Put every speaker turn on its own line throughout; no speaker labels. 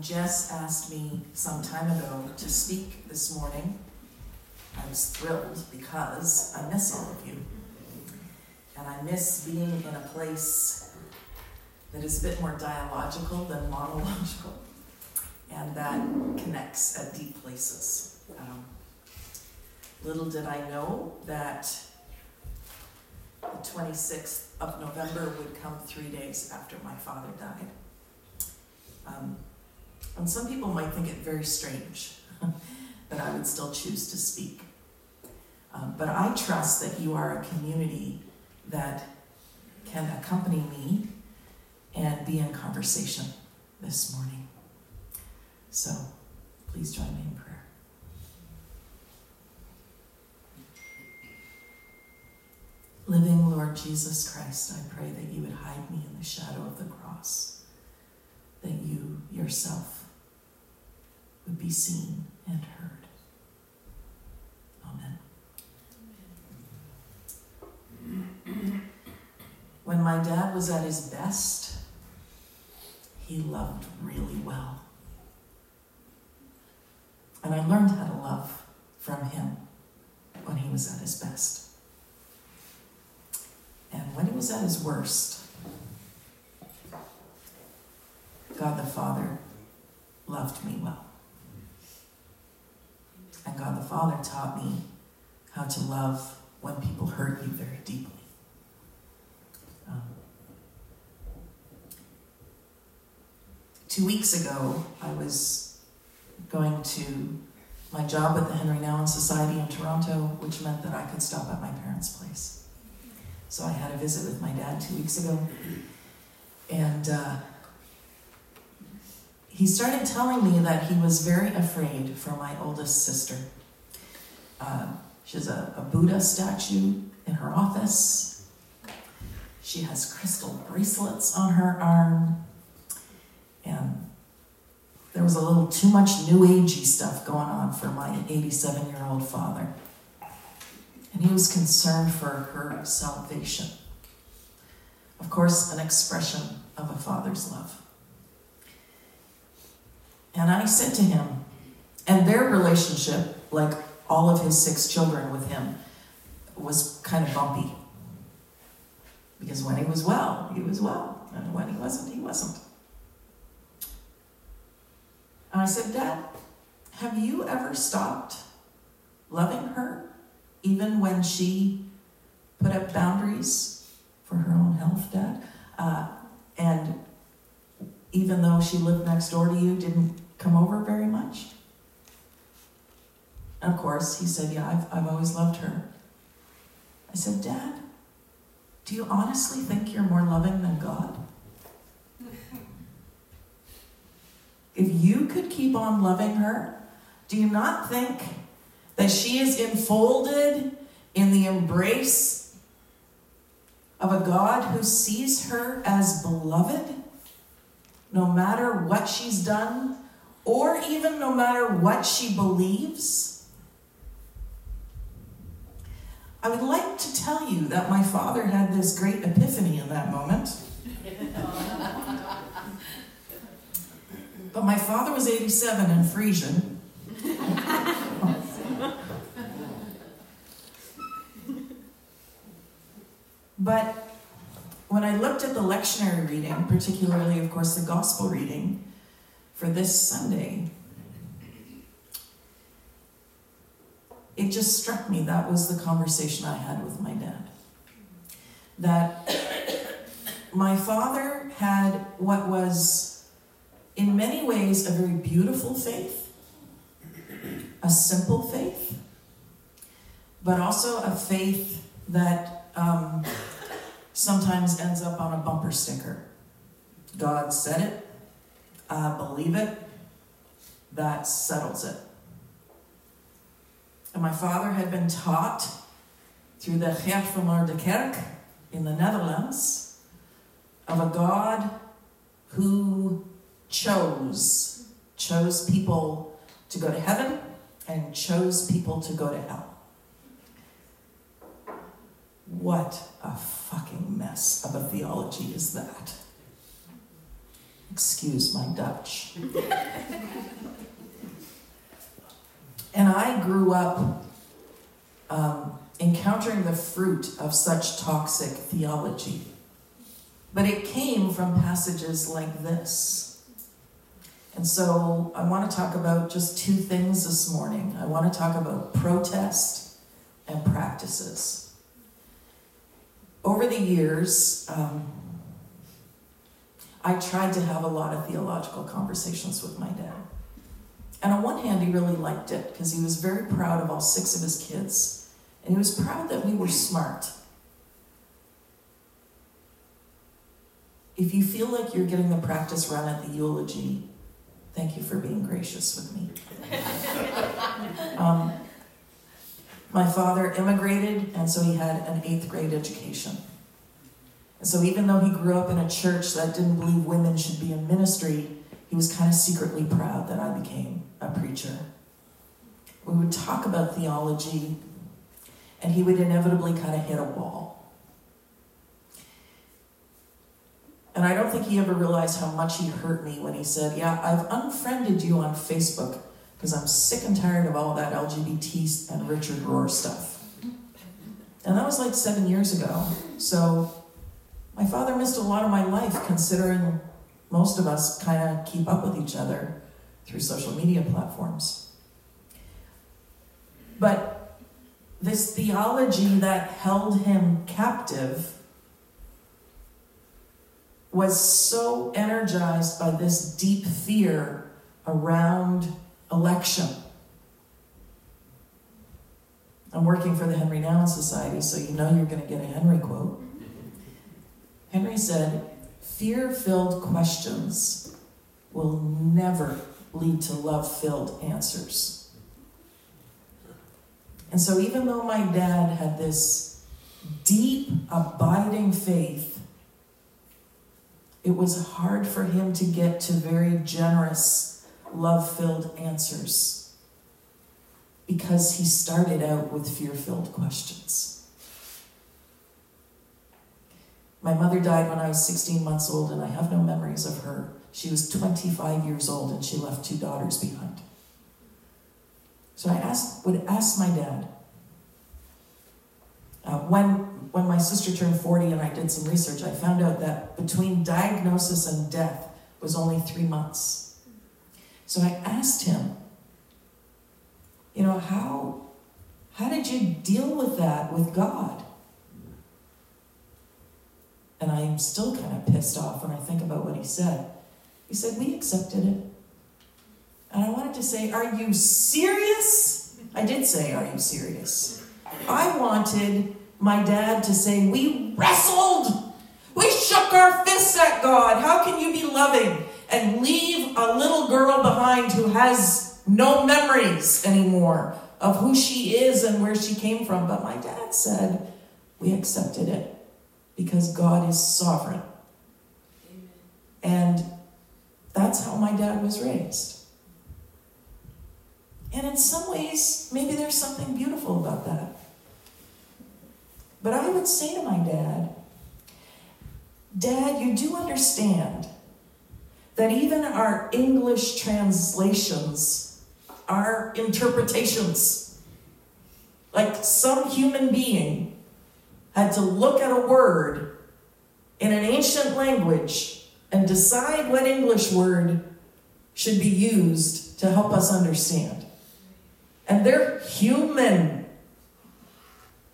Jess asked me some time ago to speak this morning, I was thrilled because I miss all of you. And I miss being in a place that is a bit more dialogical than monological and that connects at deep places. Um, little did I know that the 26th of November would come three days after my father died. Um, and some people might think it very strange that I would still choose to speak. Um, but I trust that you are a community that can accompany me and be in conversation this morning. So please join me in prayer. Living Lord Jesus Christ, I pray that you would hide me in the shadow of the cross, that you yourself would be seen and heard. Amen. When my dad was at his best, he loved really well. And I learned how to love from him when he was at his best. And when he was at his worst, God the Father loved me well. And God the Father taught me how to love when people hurt you very deeply. Um, two weeks ago, I was going to my job at the Henry Nouwen Society in Toronto, which meant that I could stop at my parents' place. So I had a visit with my dad two weeks ago. And uh, he started telling me that he was very afraid for my oldest sister. Uh, she has a, a Buddha statue in her office. She has crystal bracelets on her arm. And there was a little too much new agey stuff going on for my 87 year old father and he was concerned for her salvation. Of course, an expression of a father's love. And I said to him, and their relationship, like all of his six children with him, was kind of bumpy. Because when he was well, he was well. And when he wasn't, he wasn't. And I said, Dad, have you ever stopped loving her? even when she put up boundaries for her own health, Dad. Uh, and even though she lived next door to you, didn't come over very much. And of course, he said, Yeah, I've, I've always loved her. I said, Dad, do you honestly think you're more loving than God? if you could keep on loving her, do you not think that she is enfolded in the embrace of a God who sees her as beloved, no matter what she's done, or even no matter what she believes. I would like to tell you that my father had this great epiphany in that moment. but my father was 87 and Frisian. But when I looked at the lectionary reading, particularly, of course, the gospel reading for this Sunday, it just struck me that was the conversation I had with my dad. That my father had what was, in many ways, a very beautiful faith, a simple faith, but also a faith that um, sometimes ends up on a bumper sticker. God said it, I believe it, that settles it. And my father had been taught through the Geert de Kerk in the Netherlands of a God who chose, chose people to go to heaven and chose people to go to hell. What a fucking mess of a theology is that? Excuse my Dutch. and I grew up um, encountering the fruit of such toxic theology. But it came from passages like this. And so I want to talk about just two things this morning. I want to talk about protest and practices. Over the years, um, I tried to have a lot of theological conversations with my dad. And on one hand, he really liked it because he was very proud of all six of his kids. And he was proud that we were smart. If you feel like you're getting the practice run at the eulogy, thank you for being gracious with me. um, my father immigrated, and so he had an eighth grade education. And so, even though he grew up in a church that didn't believe women should be in ministry, he was kind of secretly proud that I became a preacher. We would talk about theology, and he would inevitably kind of hit a wall. And I don't think he ever realized how much he hurt me when he said, Yeah, I've unfriended you on Facebook because I'm sick and tired of all that LGBT and Richard Rohr stuff. And that was like seven years ago. So my father missed a lot of my life considering most of us kind of keep up with each other through social media platforms. But this theology that held him captive was so energized by this deep fear around election. I'm working for the Henry Nouwen Society, so you know you're going to get a Henry quote. Henry said, Fear filled questions will never lead to love filled answers. And so, even though my dad had this deep, abiding faith, it was hard for him to get to very generous, love filled answers because he started out with fear filled questions. My mother died when I was 16 months old, and I have no memories of her. She was 25 years old, and she left two daughters behind. So I asked, would ask my dad. Uh, when, when my sister turned 40 and I did some research, I found out that between diagnosis and death was only three months. So I asked him, you know, how, how did you deal with that with God? And I'm still kind of pissed off when I think about what he said. He said, We accepted it. And I wanted to say, Are you serious? I did say, Are you serious? I wanted my dad to say, We wrestled. We shook our fists at God. How can you be loving and leave a little girl behind who has no memories anymore of who she is and where she came from? But my dad said, We accepted it because God is sovereign. Amen. And that's how my dad was raised. And in some ways, maybe there's something beautiful about that. But I would say to my dad, Dad, you do understand that even our English translations are interpretations. Like some human being had to look at a word in an ancient language and decide what English word should be used to help us understand. And they're human.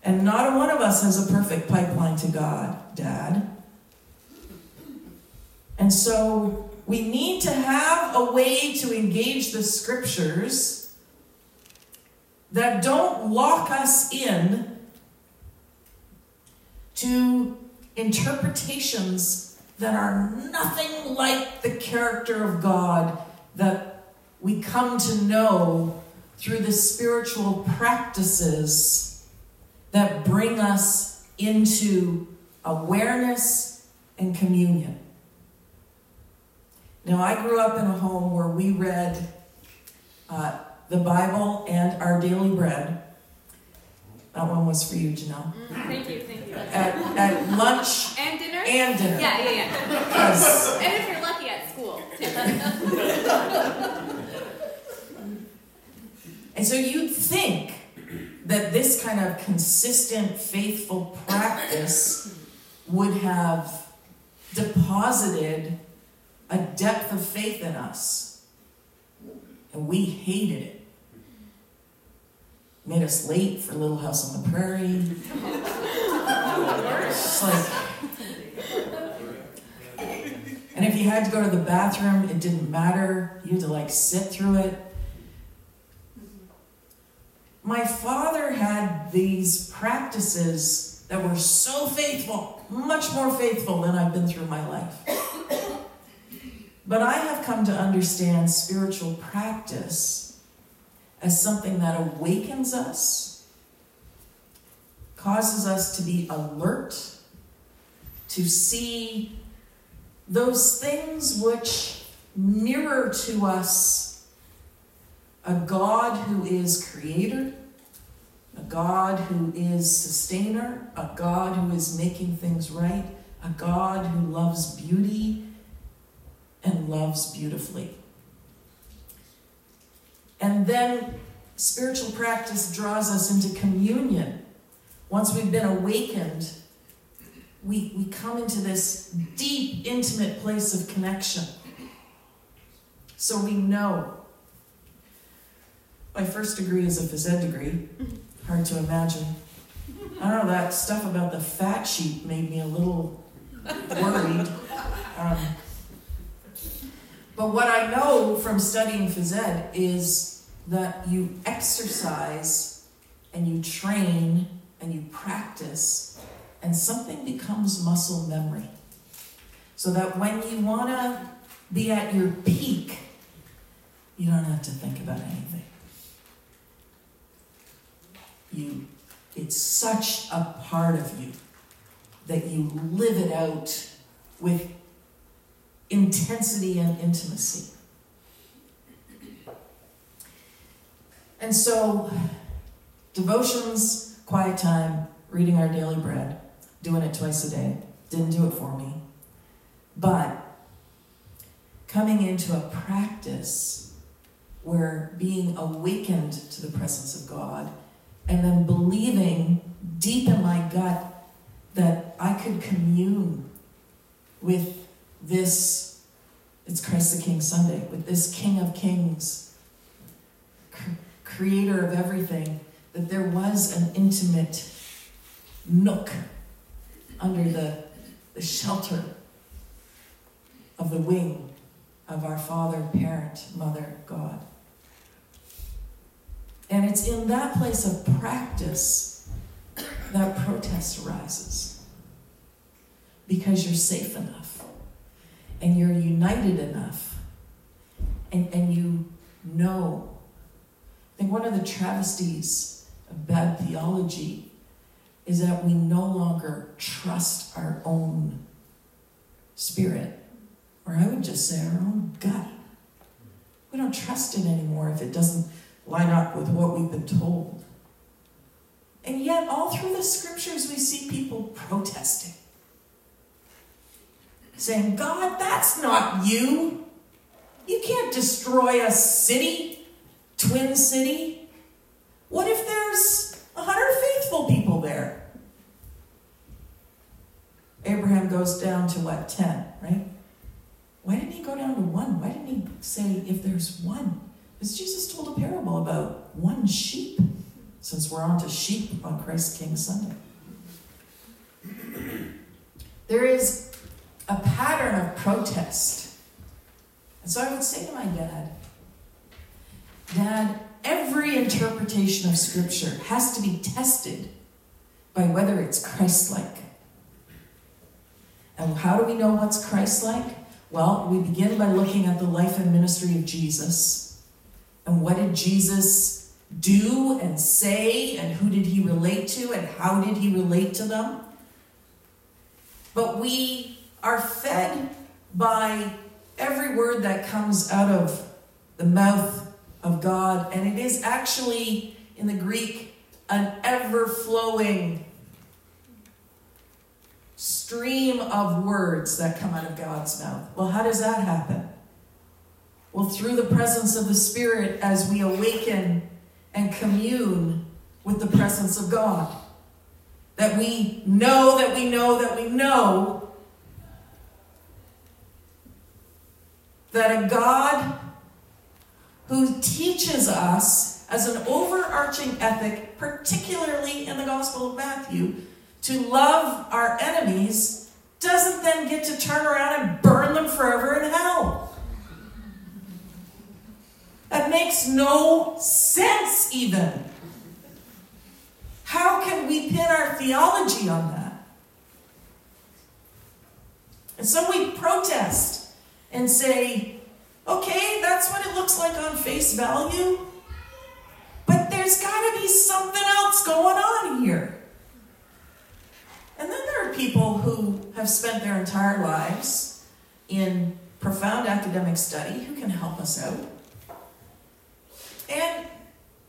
And not one of us has a perfect pipeline to God, Dad. And so we need to have a way to engage the scriptures that don't lock us in to interpretations that are nothing like the character of God that we come to know through the spiritual practices that bring us into awareness and communion. Now, I grew up in a home where we read uh, the Bible and our daily bread that one was for you, Janelle.
Mm, thank you, thank you.
At, at lunch
and dinner.
And dinner.
Yeah, yeah, yeah. Yes. and if you're lucky at school. too.
and so you'd think that this kind of consistent, faithful practice would have deposited a depth of faith in us. And we hated it. Made us late for Little House on the Prairie. it's like, and if you had to go to the bathroom, it didn't matter. You had to like sit through it. My father had these practices that were so faithful, much more faithful than I've been through my life. But I have come to understand spiritual practice as something that awakens us, causes us to be alert, to see those things which mirror to us a God who is creator, a God who is sustainer, a God who is making things right, a God who loves beauty and loves beautifully. And then spiritual practice draws us into communion. Once we've been awakened, we, we come into this deep, intimate place of connection. So we know. My first degree is a phys ed degree. Hard to imagine. I don't know, that stuff about the fat sheet made me a little worried. Um, but what I know from studying phys ed is that you exercise and you train and you practice, and something becomes muscle memory. So that when you want to be at your peak, you don't have to think about anything. You, it's such a part of you that you live it out with intensity and intimacy. And so, devotions, quiet time, reading our daily bread, doing it twice a day, didn't do it for me. But coming into a practice where being awakened to the presence of God and then believing deep in my gut that I could commune with this, it's Christ the King Sunday, with this King of Kings, creator of everything, that there was an intimate nook under the, the shelter of the wing of our Father, Parent, Mother, God. And it's in that place of practice that protest arises because you're safe enough and you're united enough and, and you know. I think one of the travesties of bad theology is that we no longer trust our own spirit, or I would just say our own gut. We don't trust it anymore if it doesn't line up with what we've been told. And yet, all through the scriptures, we see people protesting saying, God, that's not you. You can't destroy a city, Twin City. What if there's a hundred faithful people there? Abraham goes down to what, 10, right? Why didn't he go down to one? Why didn't he say if there's one? Because Jesus told a parable about one sheep, since we're on to sheep on Christ King Sunday. There is a pattern of protest. And so I would say to my dad, Dad, every interpretation of Scripture has to be tested by whether it's Christ like. And how do we know what's Christ like? Well, we begin by looking at the life and ministry of Jesus. And what did Jesus do and say, and who did he relate to, and how did he relate to them? But we are fed by every word that comes out of the mouth of God. And it is actually, in the Greek, an ever flowing stream of words that come out of God's mouth. Well, how does that happen? Well, through the presence of the Spirit, as we awaken and commune with the presence of God, that we know that we know that we know that a God who teaches us as an overarching ethic, particularly in the Gospel of Matthew, to love our enemies, doesn't then get to turn around and burn them forever in hell. That makes no sense, even. How can we pin our theology on that? And so we protest and say, okay, that's what it looks like on face value, but there's got to be something else going on here. And then there are people who have spent their entire lives in profound academic study who can help us out. And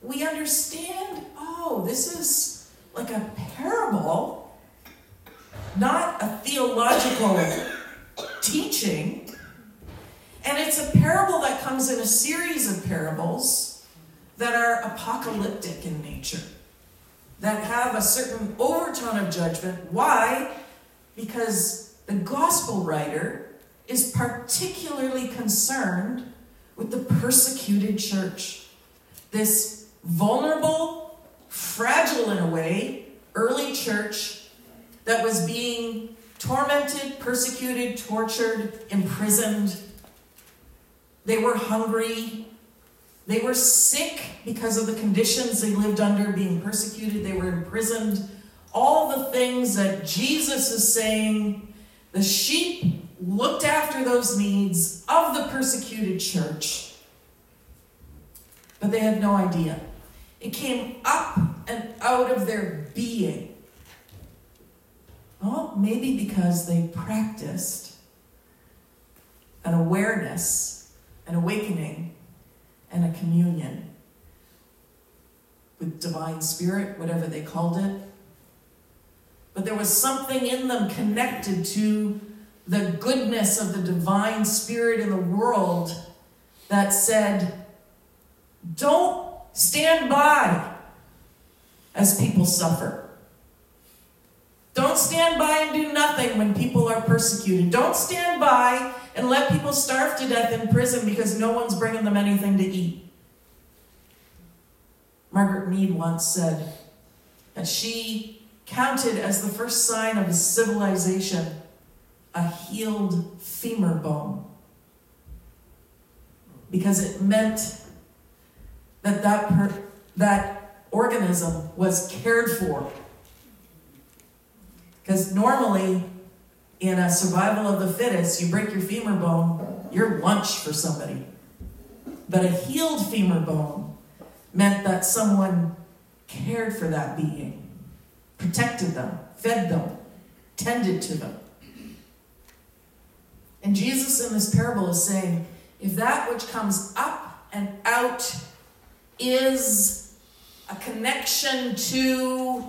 we understand oh, this is like a parable, not a theological teaching. And it's a parable that comes in a series of parables that are apocalyptic in nature, that have a certain overtone of judgment. Why? Because the gospel writer is particularly concerned with the persecuted church. This vulnerable, fragile in a way, early church that was being tormented, persecuted, tortured, imprisoned. They were hungry. They were sick because of the conditions they lived under, being persecuted. They were imprisoned. All the things that Jesus is saying, the sheep looked after those needs of the persecuted church, but they had no idea. It came up and out of their being. Well, maybe because they practiced an awareness, an awakening, and a communion with divine spirit, whatever they called it. But there was something in them connected to the goodness of the divine spirit in the world that said, don't stand by as people suffer. Don't stand by and do nothing when people are persecuted. Don't stand by and let people starve to death in prison because no one's bringing them anything to eat. Margaret Mead once said that she counted as the first sign of a civilization a healed femur bone because it meant that that, per, that organism was cared for. Because normally, in a survival of the fittest, you break your femur bone, you're lunch for somebody. But a healed femur bone meant that someone cared for that being, protected them, fed them, tended to them. And Jesus in this parable is saying, if that which comes up and out is a connection to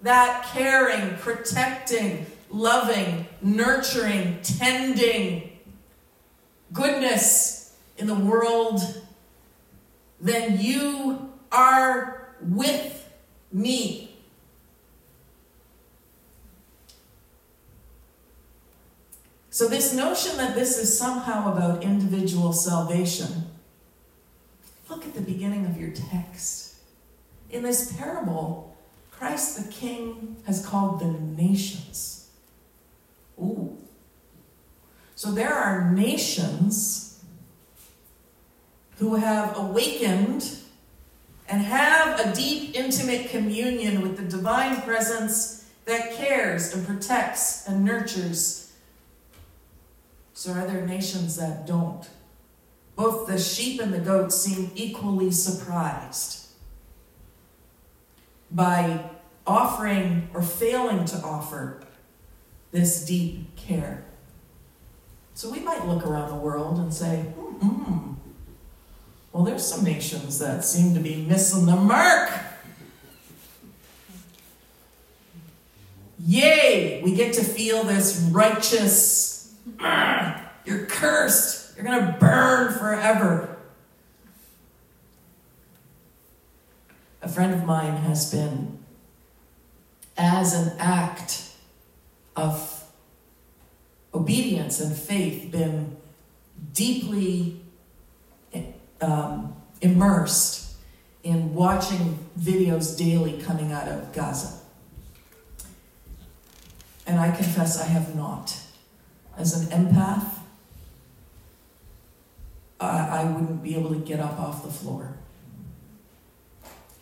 that caring, protecting, loving, nurturing, tending goodness in the world, then you are with me. So, this notion that this is somehow about individual salvation, look at the beginning of your text. In this parable, Christ the King has called the nations. Ooh. So, there are nations who have awakened and have a deep, intimate communion with the divine presence that cares and protects and nurtures so are there nations that don't? Both the sheep and the goats seem equally surprised by offering or failing to offer this deep care. So we might look around the world and say, hmm, well, there's some nations that seem to be missing the mark. Yay! We get to feel this righteous you're cursed. you're going to burn forever. A friend of mine has been, as an act of obedience and faith, been deeply um, immersed in watching videos daily coming out of Gaza. And I confess I have not. As an empath, I, I wouldn't be able to get up off the floor.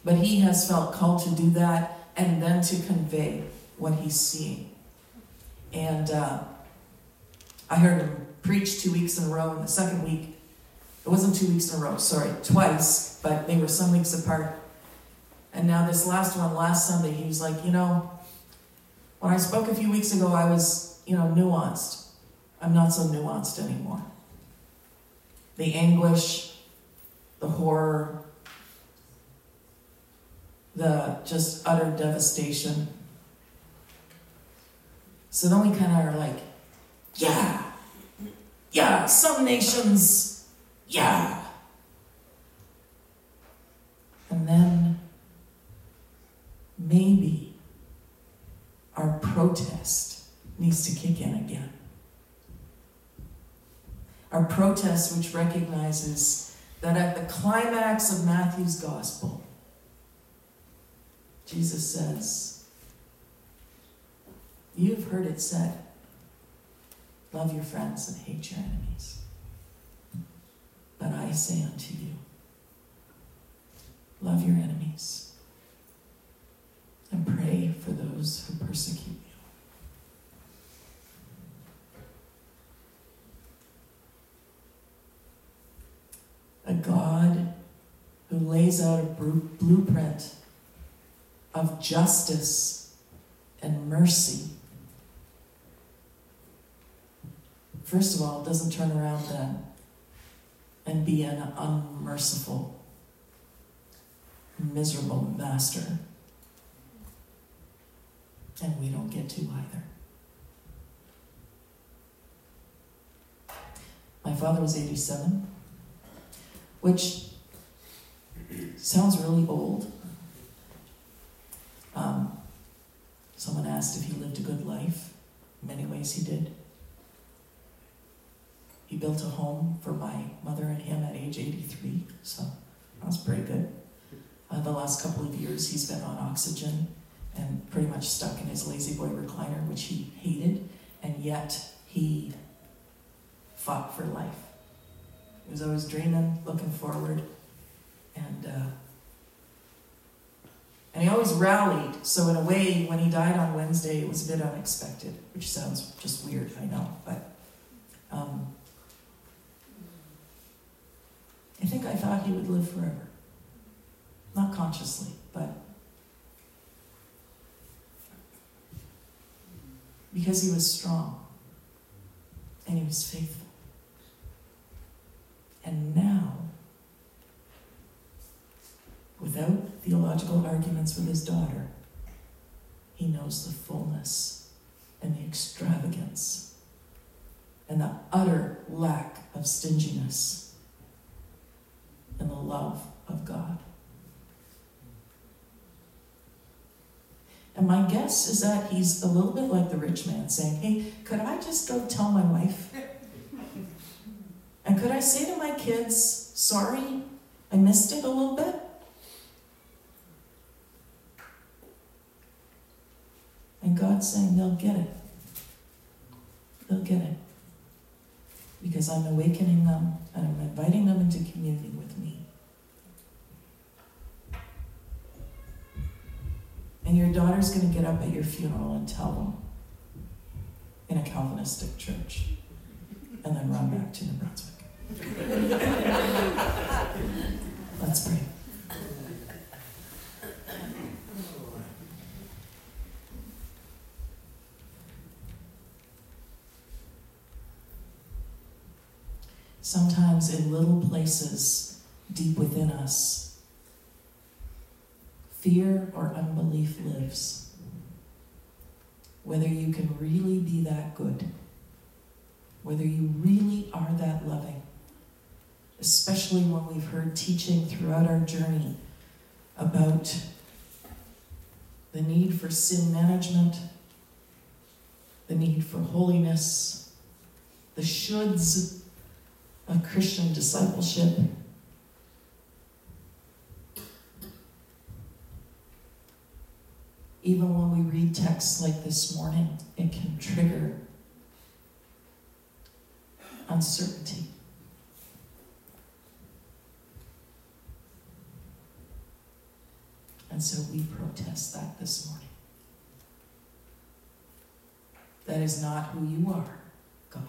But he has felt called to do that and then to convey what he's seeing. And uh, I heard him preach two weeks in a row, and the second week, it wasn't two weeks in a row, sorry, twice, but they were some weeks apart. And now, this last one, last Sunday, he was like, You know, when I spoke a few weeks ago, I was, you know, nuanced. I'm not so nuanced anymore. The anguish, the horror, the just utter devastation. So then we kind of are like, yeah, yeah, some nations, yeah. And then maybe our protest needs to kick in again. Our protest, which recognizes that at the climax of Matthew's gospel, Jesus says, You've heard it said, love your friends and hate your enemies. But I say unto you, love your enemies and pray for those who persecute you. A God who lays out a blueprint of justice and mercy. First of all, doesn't turn around then and be an unmerciful, miserable master. And we don't get to either. My father was 87, which sounds really old. Um, someone asked if he lived a good life. In many ways, he did. He built a home for my mother and him at age 83, so that was pretty good. Uh, the last couple of years, he's been on oxygen and pretty much stuck in his La-Z-Boy recliner, which he hated, and yet he fought for life. He was always dreaming, looking forward, and uh, and he always rallied. So in a way, when he died on Wednesday, it was a bit unexpected, which sounds just weird, I know, but um, I think I thought he would live forever, not consciously, but because he was strong and he was faithful. And now, without theological arguments with his daughter, he knows the fullness and the extravagance and the utter lack of stinginess and the love of God. And my guess is that he's a little bit like the rich man saying, Hey, could I just go tell my wife? And could I say to my kids, Sorry, I missed it a little bit? And God's saying, They'll get it. They'll get it. Because I'm awakening them and I'm inviting them into community with me. And your daughter's going to get up at your funeral and tell them in a Calvinistic church and then run back to New Brunswick. Let's pray. Sometimes in little places deep within us, fear or unbelief lives. Whether you can really be that good, whether you really are that loving, especially when we've heard teaching throughout our journey about the need for sin management, the need for holiness, the shoulds of Christian discipleship. Even when we read texts like this morning, it can trigger uncertainty. And so we protest that this morning. That is not who you are, God.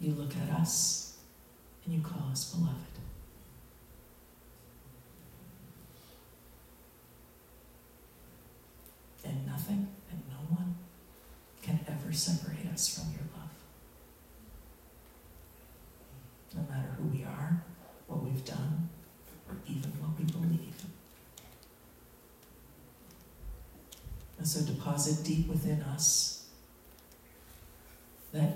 You look at us and you call us beloved. And nothing and no one can ever separate us from your love. No matter who we are, what we've done, or even what we believe. And so deposit deep within us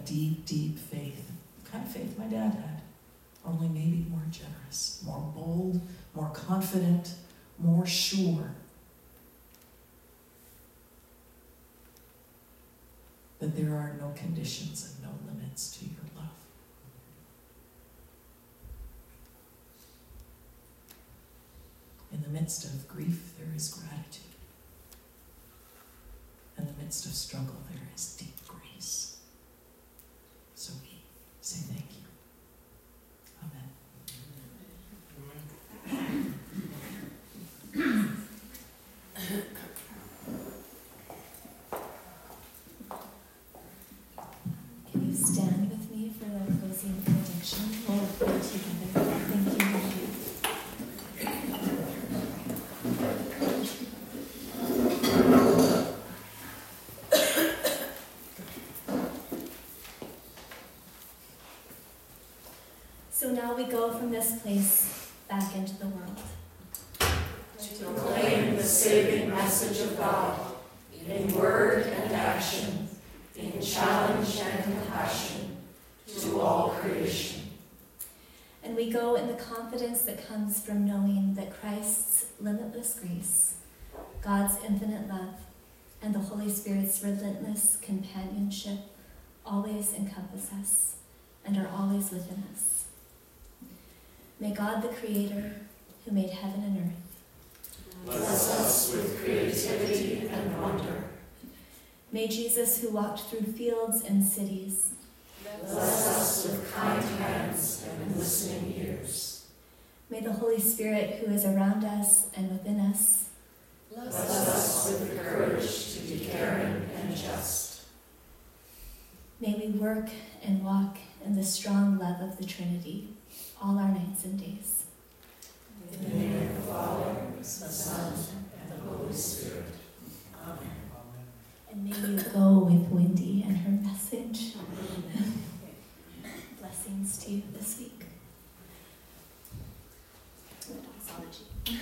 deep, deep faith, the kind of faith my dad had, only maybe more generous, more bold, more confident, more sure that there are no conditions and no limits to your love. In the midst of grief, there is gratitude. In the midst of struggle, there is deep grace. So we say thank you. Amen.
Can you stand with me for the closing benediction? We'll pray together. Thank you. So now we go from this place back into the world.
to proclaim the saving message of God in word and action, in challenge and compassion to all creation.
And we go in the confidence that comes from knowing that Christ's limitless grace, God's infinite love, and the Holy Spirit's relentless companionship always encompass us and are always within us. May God, the Creator, who made heaven and earth,
Bless us with creativity and wonder.
may Jesus, who walked through fields and cities,
Bless us with kind hands and listening ears.
may the Holy Spirit, who is around us and within us,
Bless us with the courage to be caring and just.
May we work and walk in the strong love of the Trinity all our nights and days.
In the name of the Father, the Son, and the Holy Spirit. Amen.
And may you go with Wendy and her message. Blessings to you this week. Doxology.